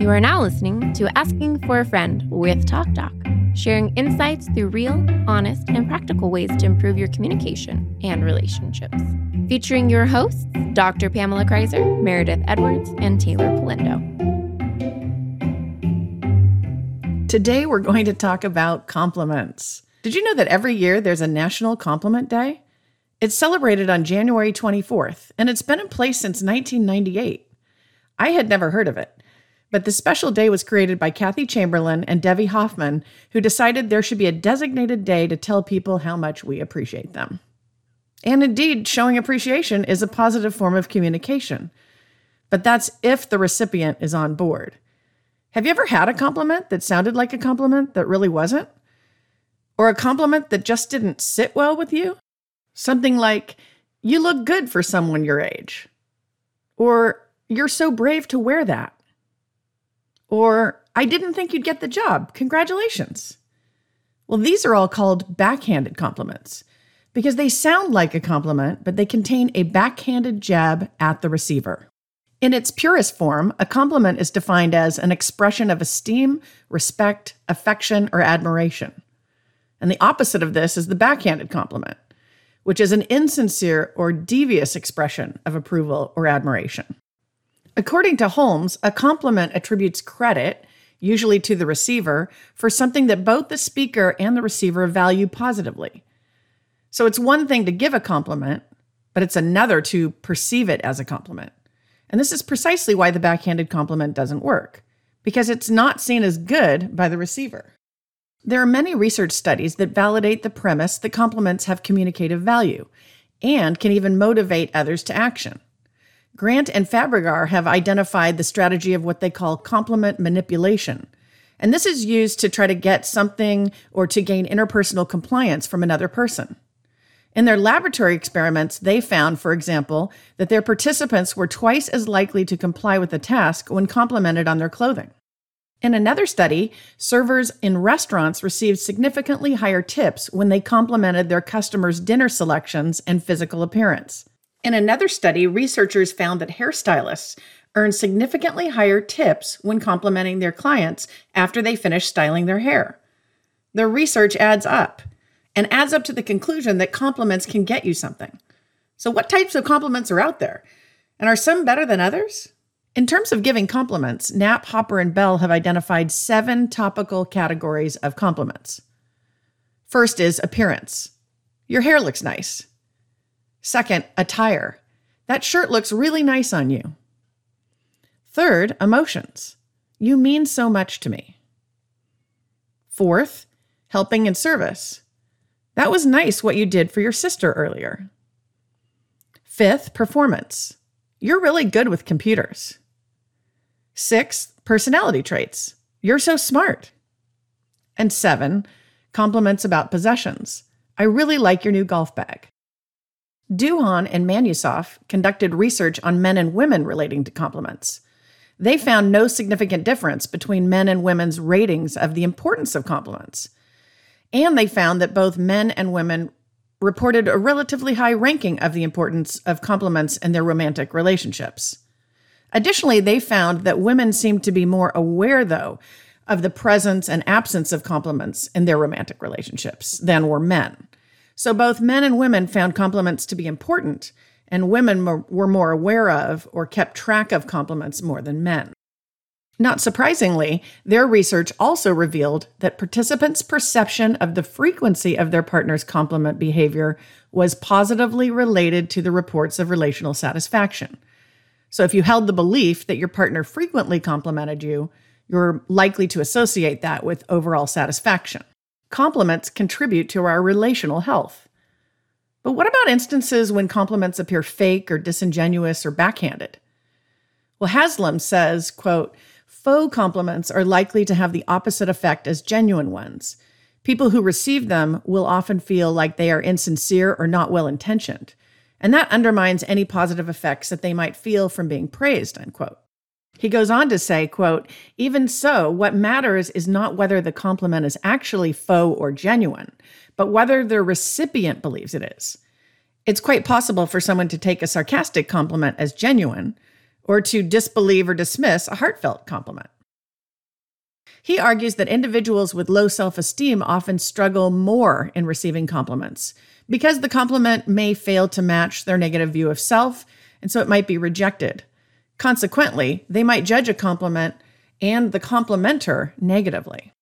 You are now listening to Asking for a Friend with Talk Doc, sharing insights through real, honest, and practical ways to improve your communication and relationships. Featuring your hosts, Dr. Pamela Kreiser, Meredith Edwards, and Taylor Polindo. Today, we're going to talk about compliments. Did you know that every year there's a National Compliment Day? It's celebrated on January 24th, and it's been in place since 1998. I had never heard of it. But the special day was created by Kathy Chamberlain and Debbie Hoffman, who decided there should be a designated day to tell people how much we appreciate them. And indeed, showing appreciation is a positive form of communication. But that's if the recipient is on board. Have you ever had a compliment that sounded like a compliment that really wasn't? Or a compliment that just didn't sit well with you? Something like, you look good for someone your age. Or, you're so brave to wear that. Or, I didn't think you'd get the job. Congratulations. Well, these are all called backhanded compliments because they sound like a compliment, but they contain a backhanded jab at the receiver. In its purest form, a compliment is defined as an expression of esteem, respect, affection, or admiration. And the opposite of this is the backhanded compliment, which is an insincere or devious expression of approval or admiration. According to Holmes, a compliment attributes credit, usually to the receiver, for something that both the speaker and the receiver value positively. So it's one thing to give a compliment, but it's another to perceive it as a compliment. And this is precisely why the backhanded compliment doesn't work, because it's not seen as good by the receiver. There are many research studies that validate the premise that compliments have communicative value and can even motivate others to action. Grant and Fabrigar have identified the strategy of what they call compliment manipulation. And this is used to try to get something or to gain interpersonal compliance from another person. In their laboratory experiments, they found, for example, that their participants were twice as likely to comply with a task when complimented on their clothing. In another study, servers in restaurants received significantly higher tips when they complimented their customers' dinner selections and physical appearance. In another study, researchers found that hairstylists earn significantly higher tips when complimenting their clients after they finish styling their hair. Their research adds up and adds up to the conclusion that compliments can get you something. So, what types of compliments are out there? And are some better than others? In terms of giving compliments, Knapp, Hopper, and Bell have identified seven topical categories of compliments. First is appearance. Your hair looks nice. Second, attire. That shirt looks really nice on you. Third, emotions. You mean so much to me. Fourth, helping and service. That was nice what you did for your sister earlier. Fifth, performance. You're really good with computers. Sixth, personality traits. You're so smart. And seven, compliments about possessions. I really like your new golf bag. Doohan and Manusov conducted research on men and women relating to compliments. They found no significant difference between men and women's ratings of the importance of compliments. And they found that both men and women reported a relatively high ranking of the importance of compliments in their romantic relationships. Additionally, they found that women seemed to be more aware, though, of the presence and absence of compliments in their romantic relationships than were men. So both men and women found compliments to be important, and women were more aware of or kept track of compliments more than men. Not surprisingly, their research also revealed that participants' perception of the frequency of their partner's compliment behavior was positively related to the reports of relational satisfaction. So, if you held the belief that your partner frequently complimented you, you're likely to associate that with overall satisfaction. Compliments contribute to our relational health. But what about instances when compliments appear fake or disingenuous or backhanded? Well, Haslam says, quote, faux compliments are likely to have the opposite effect as genuine ones. People who receive them will often feel like they are insincere or not well intentioned, and that undermines any positive effects that they might feel from being praised, unquote. He goes on to say, quote, even so, what matters is not whether the compliment is actually faux or genuine, but whether the recipient believes it is. It's quite possible for someone to take a sarcastic compliment as genuine or to disbelieve or dismiss a heartfelt compliment. He argues that individuals with low self esteem often struggle more in receiving compliments because the compliment may fail to match their negative view of self, and so it might be rejected. Consequently, they might judge a compliment and the complimenter negatively.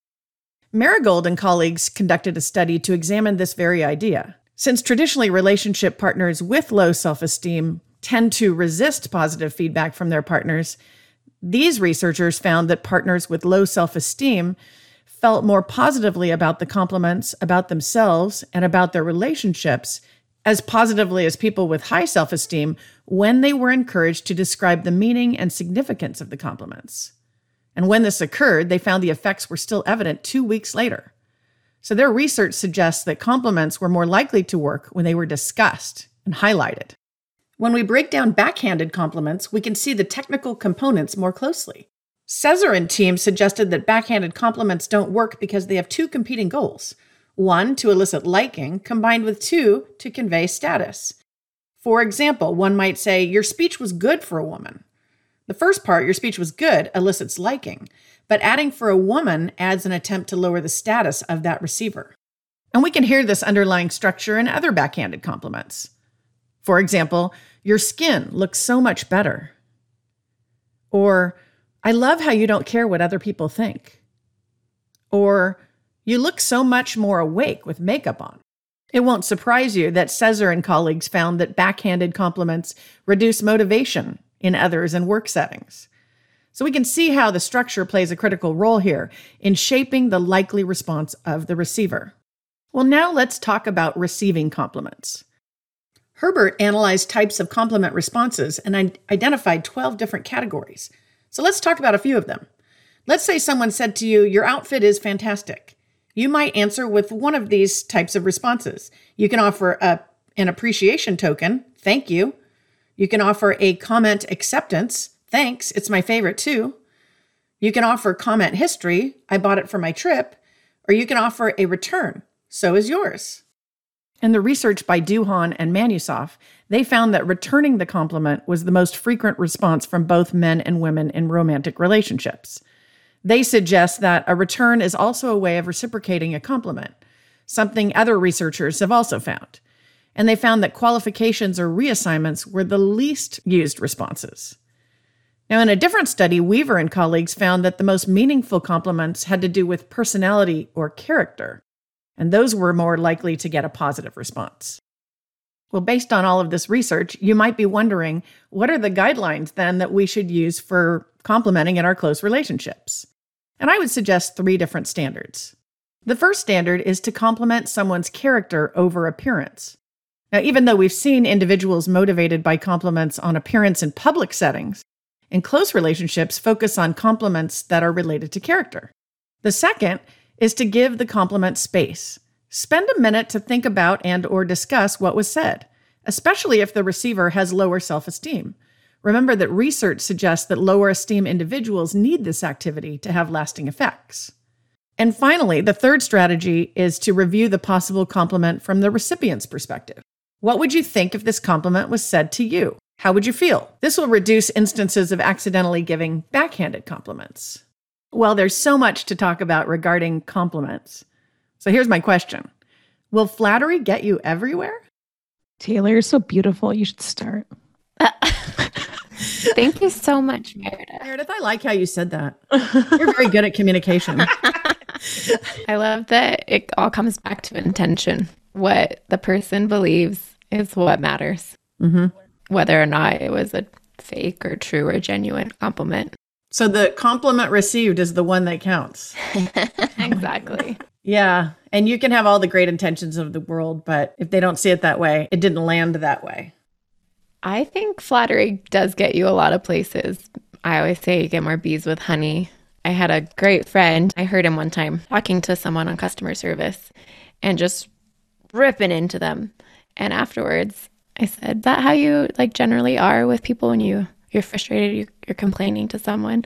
Marigold and colleagues conducted a study to examine this very idea. Since traditionally relationship partners with low self esteem tend to resist positive feedback from their partners, these researchers found that partners with low self esteem felt more positively about the compliments about themselves and about their relationships as positively as people with high self esteem when they were encouraged to describe the meaning and significance of the compliments. And when this occurred, they found the effects were still evident two weeks later. So their research suggests that compliments were more likely to work when they were discussed and highlighted. When we break down backhanded compliments, we can see the technical components more closely. Sezer and team suggested that backhanded compliments don't work because they have two competing goals one, to elicit liking, combined with two, to convey status. For example, one might say, Your speech was good for a woman. The first part, your speech was good, elicits liking, but adding for a woman adds an attempt to lower the status of that receiver. And we can hear this underlying structure in other backhanded compliments. For example, your skin looks so much better. Or, I love how you don't care what other people think. Or, you look so much more awake with makeup on. It won't surprise you that Sezer and colleagues found that backhanded compliments reduce motivation in others and work settings. So we can see how the structure plays a critical role here in shaping the likely response of the receiver. Well, now let's talk about receiving compliments. Herbert analyzed types of compliment responses and identified 12 different categories. So let's talk about a few of them. Let's say someone said to you, Your outfit is fantastic. You might answer with one of these types of responses. You can offer a, an appreciation token, thank you, you can offer a comment acceptance. Thanks, it's my favorite too. You can offer comment history. I bought it for my trip. Or you can offer a return. So is yours. In the research by Doohan and Manusov, they found that returning the compliment was the most frequent response from both men and women in romantic relationships. They suggest that a return is also a way of reciprocating a compliment, something other researchers have also found and they found that qualifications or reassignments were the least used responses. Now, in a different study, Weaver and colleagues found that the most meaningful compliments had to do with personality or character, and those were more likely to get a positive response. Well, based on all of this research, you might be wondering what are the guidelines then that we should use for complimenting in our close relationships? And I would suggest three different standards. The first standard is to compliment someone's character over appearance. Now, even though we've seen individuals motivated by compliments on appearance in public settings, in close relationships focus on compliments that are related to character. The second is to give the compliment space. Spend a minute to think about and or discuss what was said, especially if the receiver has lower self-esteem. Remember that research suggests that lower esteem individuals need this activity to have lasting effects. And finally, the third strategy is to review the possible compliment from the recipient's perspective. What would you think if this compliment was said to you? How would you feel? This will reduce instances of accidentally giving backhanded compliments. Well, there's so much to talk about regarding compliments. So here's my question Will flattery get you everywhere? Taylor, you're so beautiful. You should start. Thank you so much, Meredith. Meredith, I like how you said that. You're very good at communication. I love that it all comes back to intention. What the person believes is what matters. Mm-hmm. Whether or not it was a fake or true or genuine compliment. So the compliment received is the one that counts. exactly. yeah. And you can have all the great intentions of the world, but if they don't see it that way, it didn't land that way. I think flattery does get you a lot of places. I always say you get more bees with honey. I had a great friend. I heard him one time talking to someone on customer service and just ripping into them. And afterwards, I said, "That how you like generally are with people when you you're frustrated, you, you're complaining to someone."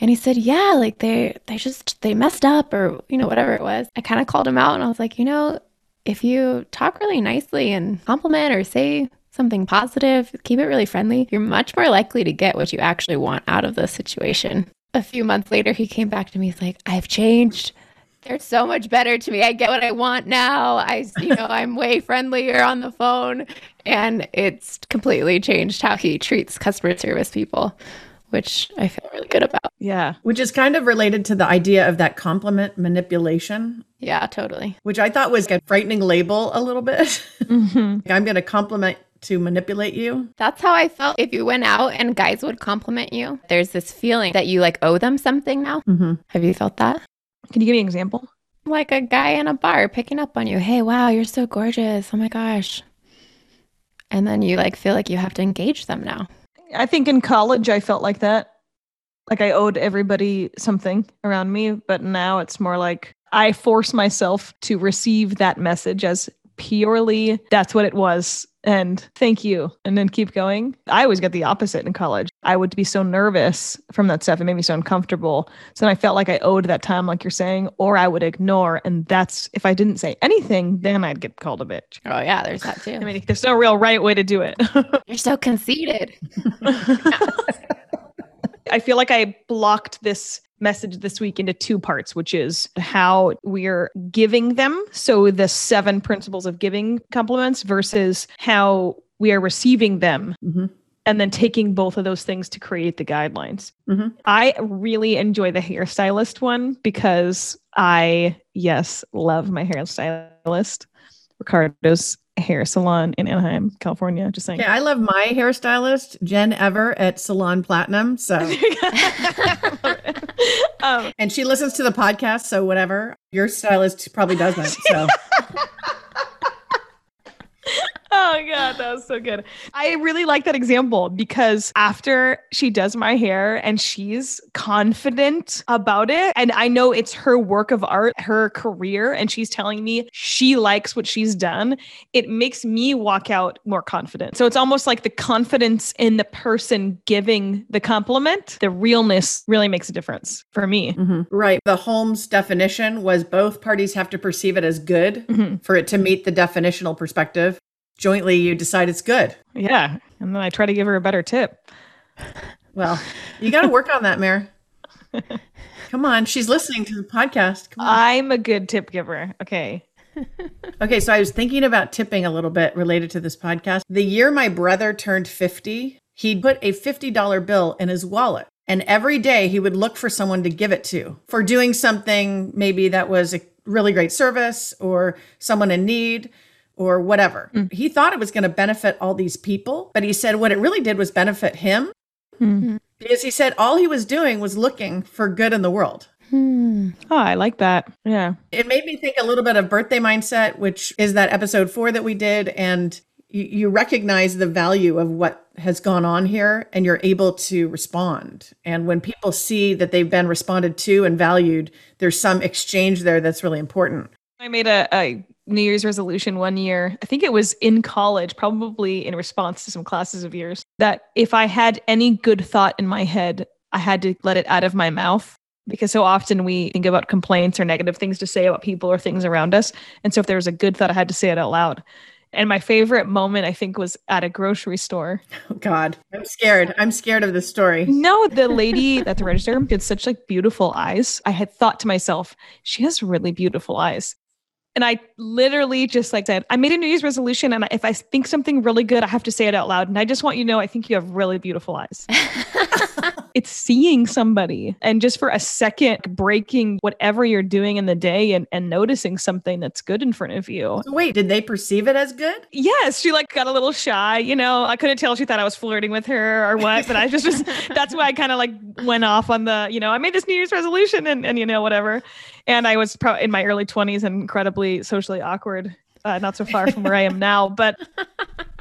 And he said, "Yeah, like they they just they messed up or you know whatever it was." I kind of called him out and I was like, "You know, if you talk really nicely and compliment or say something positive, keep it really friendly, you're much more likely to get what you actually want out of the situation." a few months later, he came back to me. He's like, I've changed. They're so much better to me. I get what I want now. I, you know, I'm way friendlier on the phone, and it's completely changed how he treats customer service people, which I feel really good about. Yeah. Which is kind of related to the idea of that compliment manipulation, Yeah, totally. which I thought was a frightening label a little bit. hmm I'm going to compliment to manipulate you. That's how I felt. If you went out and guys would compliment you, there's this feeling that you like owe them something now. Mm-hmm. Have you felt that? Can you give me an example? Like a guy in a bar picking up on you. Hey, wow, you're so gorgeous. Oh my gosh. And then you like feel like you have to engage them now. I think in college I felt like that. Like I owed everybody something around me, but now it's more like I force myself to receive that message as purely that's what it was and thank you and then keep going. I always get the opposite in college. I would be so nervous from that stuff. It made me so uncomfortable. So then I felt like I owed that time, like you're saying, or I would ignore. And that's if I didn't say anything, then I'd get called a bitch. Oh, yeah, there's that too. I mean, there's no real right way to do it. you're so conceited. I feel like I blocked this message this week into two parts, which is how we're giving them. So the seven principles of giving compliments versus how we are receiving them. Mhm. And then taking both of those things to create the guidelines. Mhm. I really enjoy the hairstylist one because I, yes, love my hairstylist, Ricardo's hair salon in Anaheim, California. Just saying. Yeah, I love my hairstylist, Jen Ever at Salon Platinum. So, um, and she listens to the podcast. So, whatever. Your stylist probably doesn't. So, Oh god, that was so good. I really like that example because after she does my hair and she's confident about it and I know it's her work of art, her career and she's telling me she likes what she's done, it makes me walk out more confident. So it's almost like the confidence in the person giving the compliment, the realness really makes a difference for me. Mhm. right. The Holmes definition was both parties have to perceive it as good Mhm. for it to meet the definitional perspective. Jointly, you decide it's good. Yeah, and then I try to give her a better tip. Well, you got to work on that, Mayor. Come on. She's listening to the podcast. Come on. I'm a good tip giver. Okay. Okay, so I was thinking about tipping a little bit related to this podcast. The year my brother turned 50, he'd put a $50 bill in his wallet. And every day he would look for someone to give it to for doing something maybe that was a really great service or someone in need or whatever. Mm. He thought it was going to benefit all these people, but he said what it really did was benefit him hmm. because he said all he was doing was looking for good in the world. Hmm. Oh, I like that. Yeah. It made me think a little bit of birthday mindset, which is that episode four that we did. And you, you recognize the value of what has gone on here and you're able to respond. And when people see that they've been responded to and valued, there's some exchange there that's really important. I made a, a New Year's resolution one year. I think it was in college, probably in response to some classes of yours, that if I had any good thought in my head, I had to let it out of my mouth. Because so often we think about complaints or negative things to say about people or things around us. And so if there was a good thought, I had to say it out loud. And my favorite moment, I think, was at a grocery store. Oh, God, I'm scared. I'm scared of this story. No, the lady at the register had such like beautiful eyes. I had thought to myself, she has really beautiful eyes. And I literally just like said, I made a New Year's resolution. And if I think something really good, I have to say it out loud. And I just want you to know, I think you have really beautiful eyes. it's seeing somebody and just for a second breaking whatever you're doing in the day and, and noticing something that's good in front of you. So wait, did they perceive it as good? Yes, she like got a little shy, you know. I couldn't tell if she thought I was flirting with her or what, but I just was that's why I kind of like went off on the, you know, I made this New Year's resolution and and you know whatever. And I was pro- in my early 20s and incredibly socially awkward, uh, not so far from where I am now, but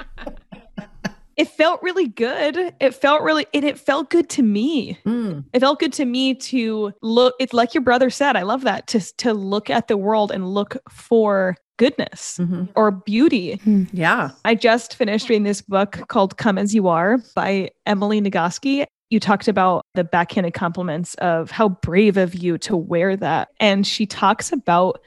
it felt really good. It felt really and it felt good to me. Mm. It felt good to me to look it's like your brother said. I love that to to look at the world and look for goodness Mhm. or beauty Yeah. I just finished reading this book called Come As You Are by Emily Nagoski. You talked about the backhanded compliments of how brave of you to wear that. And she talks about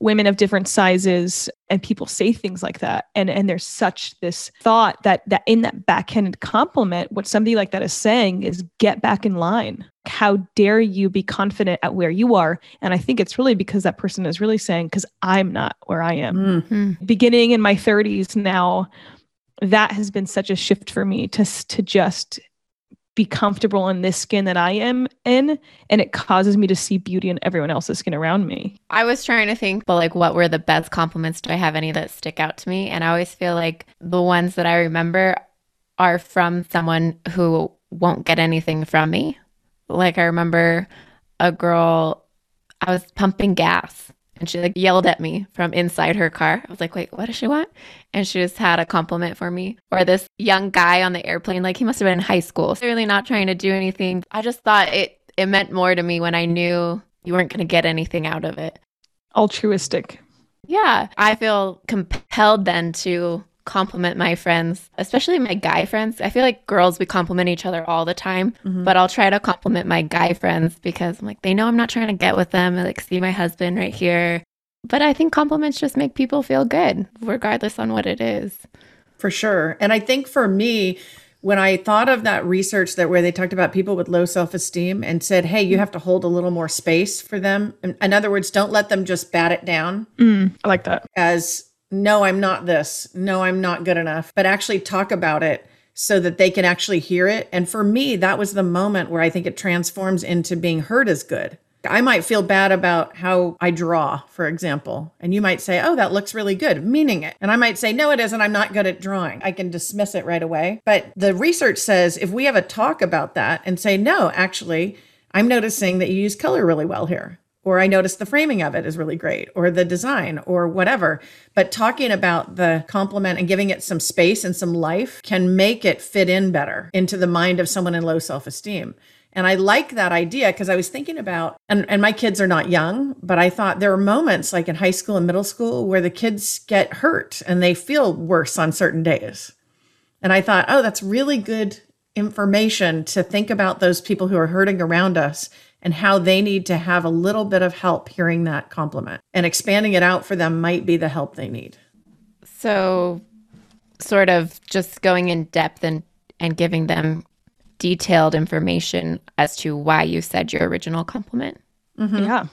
women of different sizes and people say things like that. And and there's such this thought that that in that backhanded compliment what somebody like that is saying is get back in line. How dare you be confident at where you are? And i think it's really because that person is really saying because i'm not where i am Mm. beginning in my 30s now that has been such a shift for me to to just be comfortable in this skin that I am in and it causes me to see beauty in everyone else's skin around me. I was trying to think, but like, what were the best compliments? Do I have any that stick out to me? And I always feel like the ones that I remember are from someone who won't get anything from me. Like, I remember a girl, I was pumping gas and she like yelled at me from inside her car. I was like, wait, what does she want? And she just had a compliment for me. Or this young guy on the airplane, like he must have been in high school, really not trying to do anything. I just thought it it meant more to me when I knew you weren't going to get anything out of it. Altruistic. Yeah, I feel compelled then to compliment my friends, especially my guy friends. I feel like girls we compliment each other all the time, Mhm. but I'll try to compliment my guy friends because I'm like they know I'm not trying to get with them. I like see my husband right here. But I think compliments just make people feel good, regardless on what it is. For sure. And I think for me, when I thought of that research that where they talked about people with low self-esteem and said, "Hey, you have to hold a little more space for them." In, in other words, don't let them just bat it down Mm, I like that. as, "No, I'm not this. No, I'm not good enough." But actually talk about it so that they can actually hear it. And for me, that was the moment where I think it transforms into being heard as good. I might feel bad about how I draw, for example. And you might say, Oh, that looks really good, meaning it. And I might say, No, it isn't. I'm not good at drawing. I can dismiss it right away. But the research says if we have a talk about that and say, No, actually, I'm noticing that you use color really well here. Or I noticed the framing of it is really great, or the design, or whatever. But talking about the compliment and giving it some space and some life can make it fit in better into the mind of someone in low self esteem. And I like that idea because I was thinking about, and, and my kids are not young, but I thought there are moments like in high school and middle school where the kids get hurt and they feel worse on certain days. And I thought, oh, that's really good information to think about those people who are hurting around us and how they need to have a little bit of help hearing that compliment. And expanding it out for them might be the help they need. So, sort of just going in depth and and giving them detailed information as to why you said your original compliment. Mm-hmm. Yeah.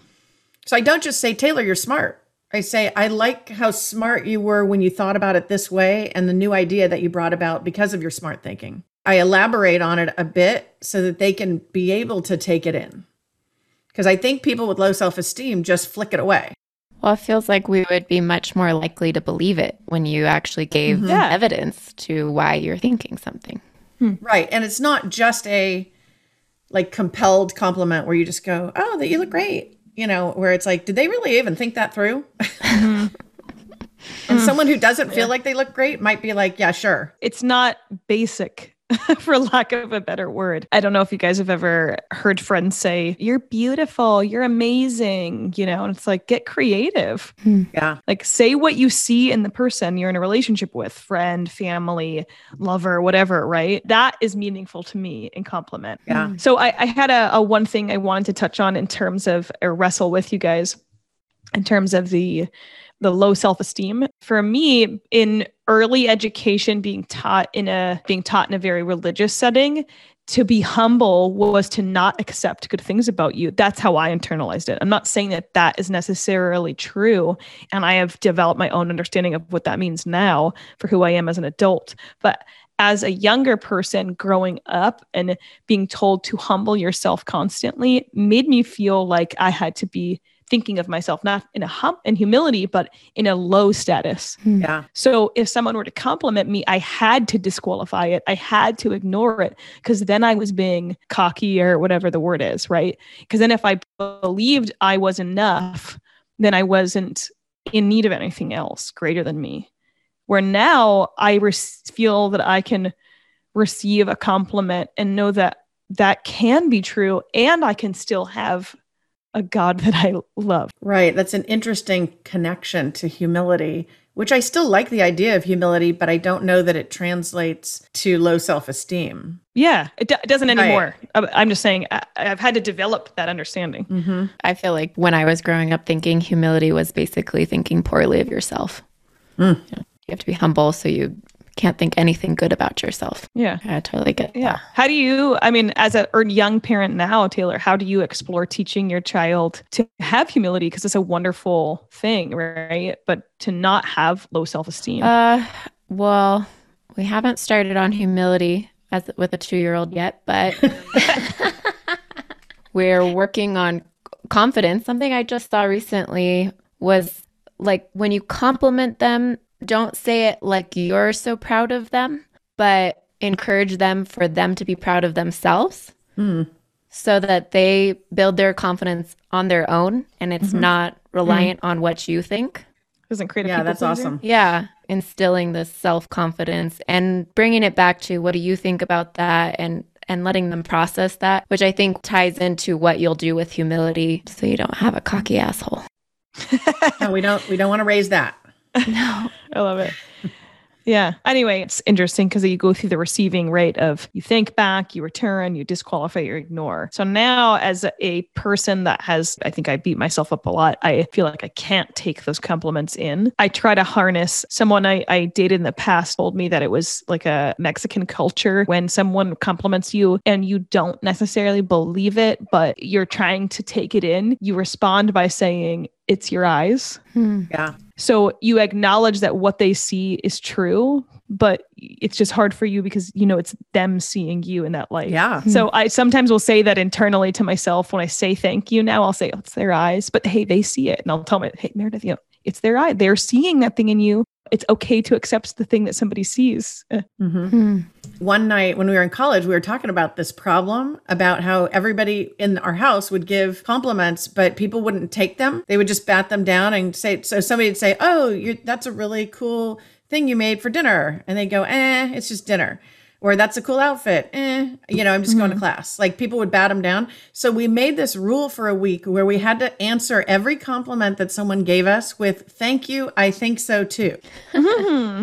So I don't just say, Taylor, you're smart. I say, I like how smart you were when you thought about it this way and the new idea that you brought about because of your smart thinking. I elaborate on it a bit so that they can be able to take it in. Because I think people with low self esteem just flick it away. Well, it feels like we would be much more likely to believe it when you actually gave mm-hmm. Yeah. evidence to why you're thinking something. Hmm. Right. And it's not just a like compelled compliment where you just go, oh, that you look great. You know, where it's like, did they really even think that through? Mm-hmm. and hmm. someone who doesn't feel like they look great might be like, yeah, sure. It's not basic. For lack of a better word. I don't know if you guys have ever heard friends say, You're beautiful, you're amazing, you know, and it's like, get creative. Hmm. Yeah. Like, say what you see in the person you're in a relationship with, friend, family, lover, whatever, right? That is meaningful to me in compliment. Yeah. Hmm. So I, I had a, a one thing I wanted to touch on in terms of or wrestle with you guys in terms of the the low self-esteem. For me, in early education being taught in a being taught in a very religious setting, to be humble was to not accept good things about you. That's how I internalized it. I'm not saying that that is necessarily true. And I have developed my own understanding of what that means now for who I am as an adult. But as a younger person growing up and being told to humble yourself constantly made me feel like I had to be thinking of myself not in a hump in humility but in a low status hmm. Yeah. so if someone were to compliment me, I had to disqualify it. I had to ignore it because then I was being cocky or whatever the word is, right? Because then if I believed I was enough, then I wasn't in need of anything else greater than me. Where now I re- feel that I can receive a compliment and know that that can be true and I can still have a God that I love. Right. That's an interesting connection to humility which I still like the idea of humility, but I don't know that it translates to low self esteem. Yeah, it, do- it doesn't anymore. I- I'm just saying I- I've had to develop that understanding. Mm-hmm. I feel like when I was growing up, thinking humility was basically thinking poorly of yourself. Mm. You, know, you have to be humble so you can't think anything good about yourself. Yeah. I totally get Yeah. How do you, I mean, as a or young parent now, Taylor, how do you explore teaching your child to have humility? Because it's a wonderful thing, right? But to not have low self esteem. Uh, well, we haven't started on humility as with a two-year-old yet, but we're working on confidence. Something I just saw recently was like when you compliment them, don't say it like you're so proud of them, but encourage them for them to be proud of themselves Mm. so that they build their confidence on their own and it's Mhm. not reliant on what you think. Doesn't create Yeah, that's pleaser? awesome. Yeah, instilling this self-confidence and bringing it back to what do you think about that and and letting them process that, which I think ties into what you'll do with humility so you don't have a cocky asshole. No, we don't. We don't want to raise that. No. I love it. Yeah. Anyway, it's interesting because you go through the receiving rate of you think back, you return, you disqualify, you ignore. So now, as a- a person that has, I think I beat myself up a lot. I feel like I can't take those compliments in. I try to harness someone I, I dated in the past told me that it was like a Mexican culture when someone compliments you and you don't necessarily believe it, but you're trying to take it in. You respond by saying, it's your eyes. Hmm. Yeah. So you acknowledge that what they see is true, but it's just hard for you because you know it's them seeing you in that light. Yeah. Hmm. So I sometimes will say that internally to myself when I say thank you now, I'll say, oh, it's their eyes, but hey, they see it. And I'll tell them, hey, Meredith, you know, it's their eye. They're seeing that thing in you. It's okay to accept the thing that somebody sees. Uh, hmm Hmm. One night when we were in college, we were talking about this problem about how everybody in our house would give compliments, but people wouldn't take them. They would just bat them down and say, so somebody would say, Oh, you're, that's a really cool thing you made for dinner. And they go, Eh, it's just dinner. Or that's a cool outfit. Eh, you know, I'm just going to class. Like people would bat them down. So we made this rule for a week where we had to answer every compliment that someone gave us with, Thank you. I think so too.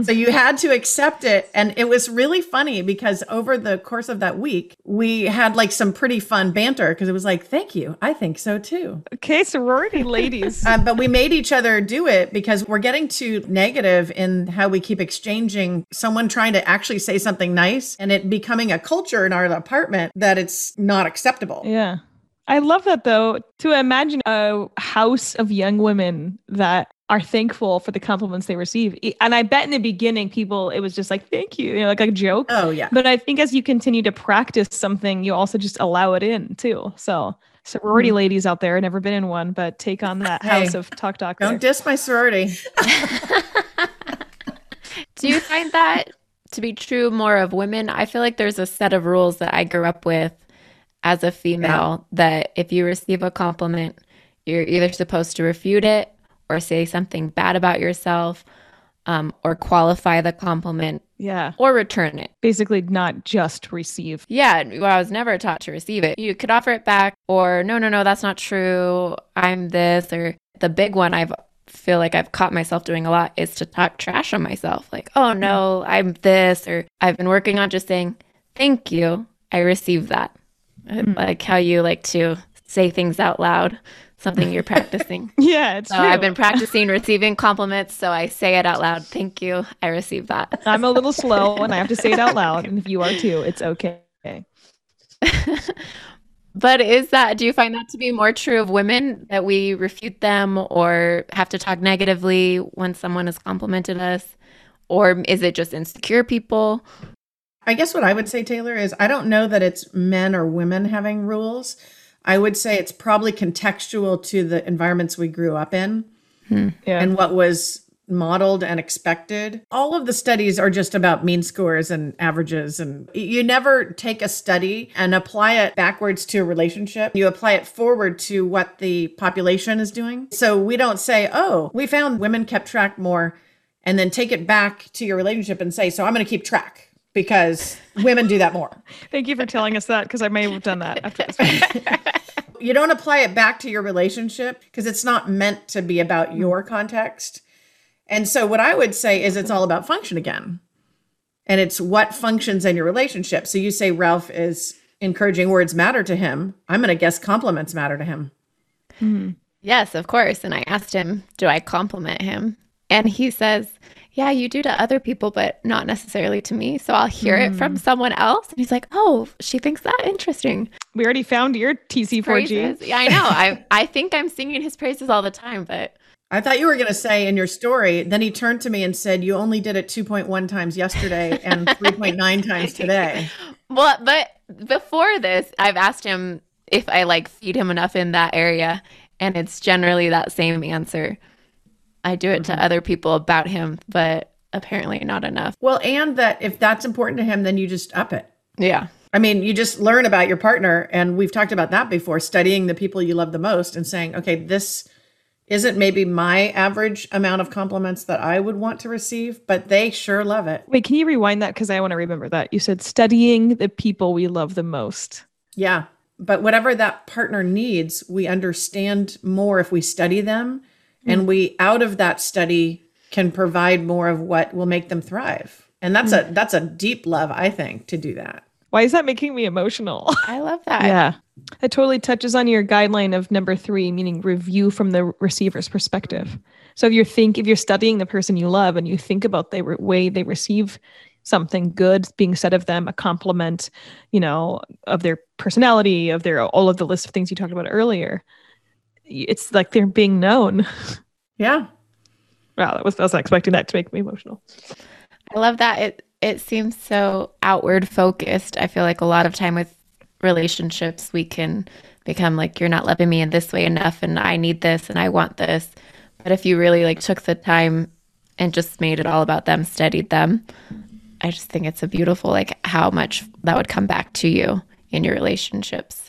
So you had to accept it. And it was really funny because over the course of that week, we had like some pretty fun banter because it was like, thank you. I think so too. okay, sorority ladies. Uh, but we made each other do it because we're getting too negative in how we keep exchanging someone trying to actually say something nice and it becoming a culture in our apartment that it's not acceptable. Yeah. I love that though, to imagine a house of young women that are thankful for the compliments they receive. And I bet in the beginning, people, it was just like, thank you, you know, like a joke. Oh, yeah. But I think as you continue to practice something, you also just allow it in too. So, sorority mm-hmm. ladies out there, never been in one, but take on that Hey, house of talk talk. Don't there. diss my sorority. Do you find that to be true more of women? I feel like there's a set of rules that I grew up with as a female that if you receive a compliment, you're either supposed to refute it or say something bad about yourself um, or qualify the compliment yeah. or return it. Basically, not just receive. Yeah, well, I was never taught to receive it. You could offer it back, or no, no, no, that's not true. I'm this, or the big one I've feel like I've caught myself doing a lot is to talk trash on myself. Like, oh no, I'm this, or I've been working on just saying thank you. I received that. I Like how you like to say things out loud, something you're practicing. Yeah, it's So true. I've been practicing receiving compliments, so I say it out loud. Thank you. I received that. I'm a little slow and I have to say it out loud. And if you are too, it's okay. But is that, do you find that to be more true of women that we refute them or have to talk negatively when someone has complimented us? Or is it just insecure people? I guess what I would say, Taylor, is I don't know that it's men or women having rules. I would say it's probably contextual to the environments we grew up in Yeah. and what was modeled and expected. All of the studies are just about mean scores and averages. And you never take a study and apply it backwards to a relationship. You apply it forward to what the population is doing. So we don't say, oh, we found women kept track more, and then take it back to your relationship and say, so I'm going to keep track because women do that more. Thank you for telling us that because I may have done that after this. You don't apply it back to your relationship because it's not meant to be about your context. And so what I would say is it's all about function again. And it's what functions in your relationship. So you say Ralph is encouraging words matter to him. I'm going to guess compliments matter to him. Mm-hmm. Yes, of course. And I asked him, do I compliment him? And he says, yeah, you do to other people, but not necessarily to me. So I'll hear mm. it from mm. someone else. And he's like, oh, she thinks that interesting. We already found your TC4G. Yeah, I know. I, I think I'm singing his praises all the time, but. I thought you were going to say in your story, then he turned to me and said, You only did it 2.1 times yesterday and 3.9 times today. Well, but before this, I've asked him if I like feed him enough in that area. And it's generally that same answer. I do it mm-hmm. to other people about him, but apparently not enough. Well, and that if that's important to him, then you just up it. Yeah. I mean, you just learn about your partner. And we've talked about that before studying the people you love the most and saying, okay, this isn't maybe my average amount of compliments that I would want to receive, but they sure love it. Wait, can you rewind that? Because I want to remember that. You said studying the people we love the most. Yeah. But whatever that partner needs, we understand more if we study them and we out of that study can provide more of what will make them thrive. And that's mm. a that's a deep love i think to do that. Why is that making me emotional? I love that. Yeah. It totally touches on your guideline of number three meaning review from the receiver's perspective. So if you think if you're studying the person you love and you think about the way they receive something good being said of them a compliment you know of their personality of their all of the list of things you talked about earlier it's like they're being known. Yeah. Wow, that was I wasn't expecting that to make me emotional. I love that. It it seems so outward focused. I feel like a lot of time with relationships we can become like you're not loving me in this way enough and I need this and I want this. But if you really like took the time and just made it all about them, studied them, I just think it's a beautiful like how much that would come back to you in your relationships.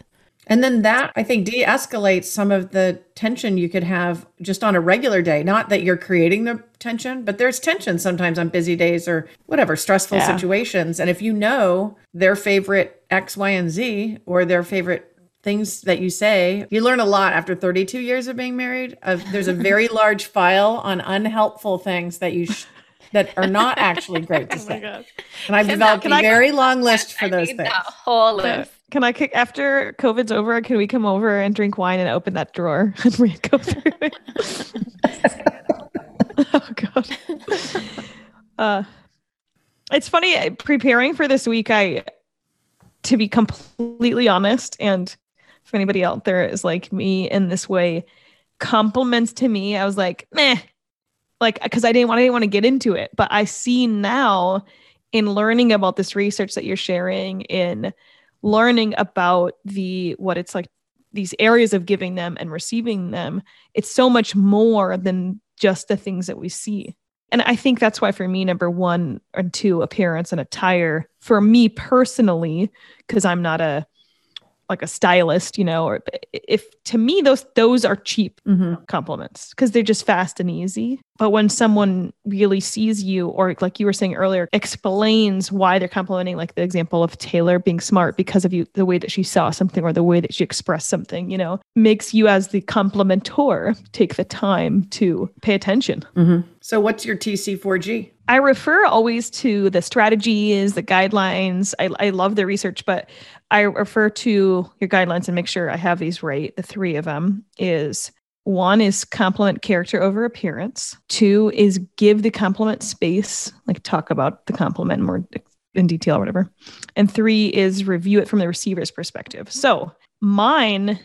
And then that I think de escalates some of the tension you could have just on a regular day. Not that you're creating the tension, but there's tension sometimes on busy days or whatever, stressful yeah. situations. And if you know their favorite X, Y, and Z or their favorite things that you say, you learn a lot after 32 years of being married. Uh, there's a very large file on unhelpful things that you sh- that are not actually great to oh say. oh and I've can developed that, a I, very long list for I those things. whole list. Can I kick after COVID's over? Can we come over and drink wine and open that drawer and read go through it? oh god. Uh, it's funny uh, preparing for this week. I, to be completely honest, and if anybody out there is like me in this way, compliments to me, I was like, meh, like because I didn't want I didn't want to get into it, but I see now in learning about this research that you're sharing in learning about the what it's like these areas of giving them and receiving them it's so much more than just the things that we see and i think that's why for me number one and two appearance and attire for me personally because i'm not a like a stylist, you know, or if to me those those are cheap mm-hmm. compliments because they're just fast and easy. But when someone really sees you, or like you were saying earlier, explains why they're complimenting, like the example of Taylor being smart because of you, the way that she saw something or the way that she expressed something, you know, makes you as the complimentor take the time to pay attention. Mm-hmm. So, what's your TC4G? I refer always to the strategies, the guidelines. I, I love the research, but I refer to your guidelines and make sure I have these right. The three of them is one is compliment character over appearance. Two is give the compliment space, like talk about the compliment more in detail or whatever. And three is review it from the receiver's perspective. So mine,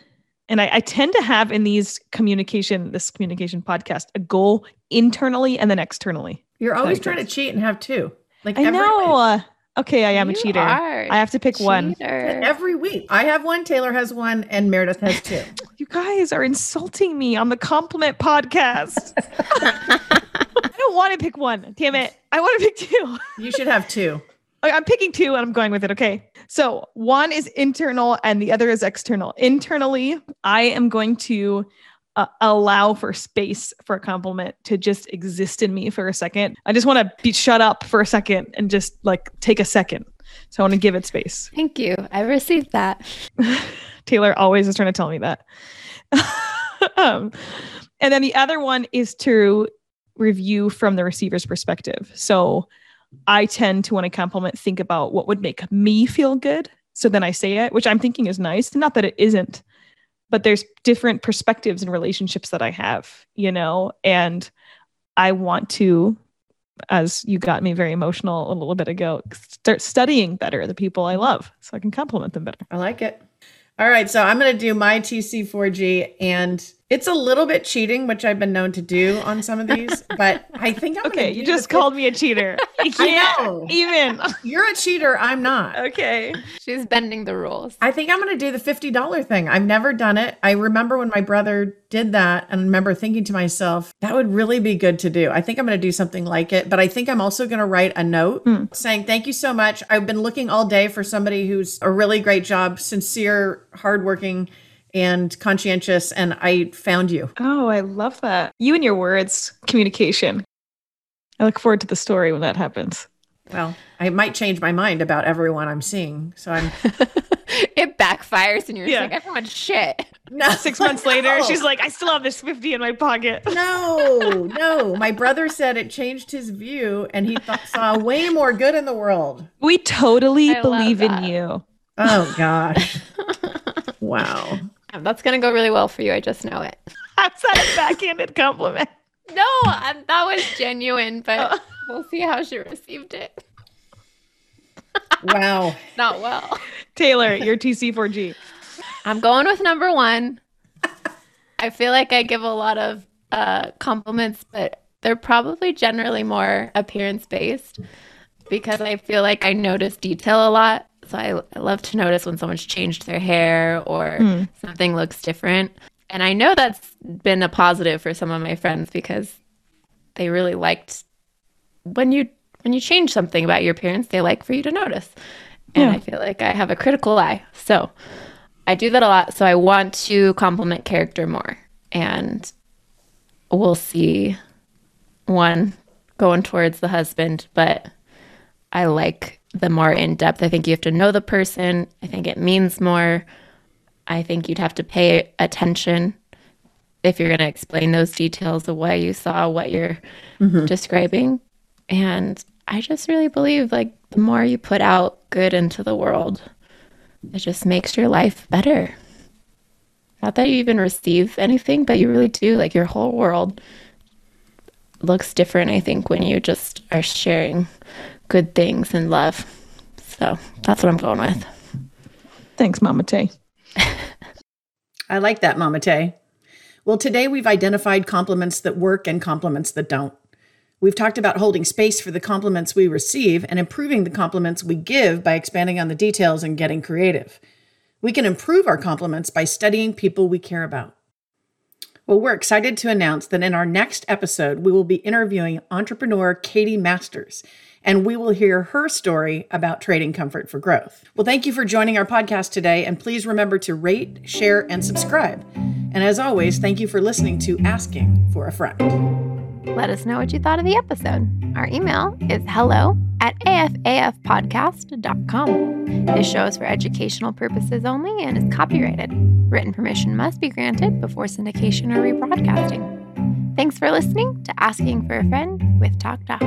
and I, I tend to have in these communication, this communication podcast, a goal internally and then externally. You're always trying to cheat and have two. Like I know. Okay, I am you a cheater. I have to pick cheater. one. Every week. I have one, Taylor has one, and Meredith has two. you guys are insulting me on the compliment podcast. I don't want to pick one. Damn it. I want to pick two. you should have two. I'm picking two and I'm going with it. Okay. So one is internal and the other is external. Internally, I am going to uh, allow for space for a compliment to just exist in me for a second. I just want to be shut up for a second and just like take a second. So I want to give it space. Thank you. I received that. Taylor always is trying to tell me that. um, and then the other one is to review from the receiver's perspective. So I tend to, when I compliment, think about what would make me feel good. So then I say it, which I'm thinking is nice. Not that it isn't, but there's different perspectives and relationships that I have, you know, and I want to, as you got me very emotional a little bit ago, start studying better the people I love so I can compliment them better. I like it. All right, so I'm going to do my TC4G, and it's a little bit cheating, which I've been known to do on some of these, but I think I'm okay. You just called me a cheater. I know. Even you're a cheater. I'm not. Okay. She's bending the rules. I think I'm going to do the fifty dollar thing. I've never done it. I remember when my brother did that, and remember thinking to myself, that would really be good to do. I think I'm going to do something like it, but I think I'm also going to write a note mm. saying thank you so much. I've been looking all day for somebody who's a really great job, sincere, hardworking and conscientious, and I found you. Oh, I love that. You and your words, communication. I look forward to the story when that happens. Well, I might change my mind about everyone I'm seeing. So I'm. it backfires and you're yeah. like, everyone's shit. No, six months later, she's like, I still have this 50 in my pocket. No, no. My brother said it changed his view and he th- saw way more good in the world. We totally I believe in you. Oh, gosh. wow. That's going to go really well for you. I just know it. That's not a backhanded compliment. No, um, that was genuine, but oh. we'll see how she received it. wow. Not well. Taylor, your TC4G. I'm going with number one. I feel like I give a lot of uh, compliments, but they're probably generally more appearance based because I feel like I notice detail a lot. So I, I love to notice when someone's changed their hair or mm. something looks different. And I know that's been a positive for some of my friends because they really liked when you when you change something about your appearance, they like for you to notice. And yeah. I feel like I have a critical eye. So I do that a lot. So I want to compliment character more. And we'll see one going towards the husband, but I like the more in depth. I think you have to know the person. I think it means more. I think you'd have to pay attention if you're going to explain those details of what you saw, what you're mm-hmm. describing. And I just really believe like the more you put out good into the world, it just makes your life better. Not that you even receive anything, but you really do. Like your whole world looks different, I think, when you just are sharing good things and love. So that's what I'm going with. Thanks, Mama Tay. I like that, Mama Tay. Well, today we've identified compliments that work and compliments that don't. We've talked about holding space for the compliments we receive and improving the compliments we give by expanding on the details and getting creative. We can improve our compliments by studying people we care about. Well, we're excited to announce that in our next episode, we will be interviewing entrepreneur Katie Masters and we will hear her story about trading comfort for growth. Well, thank you for joining our podcast today, and please remember to rate, share, and subscribe. And as always, thank you for listening to Asking for a Friend. Let us know what you thought of the episode. Our email is hello at afafpodcast.com. This show is for educational purposes only and is copyrighted. Written permission must be granted before syndication or rebroadcasting. Thanks for listening to Asking for a Friend with Talk Doc.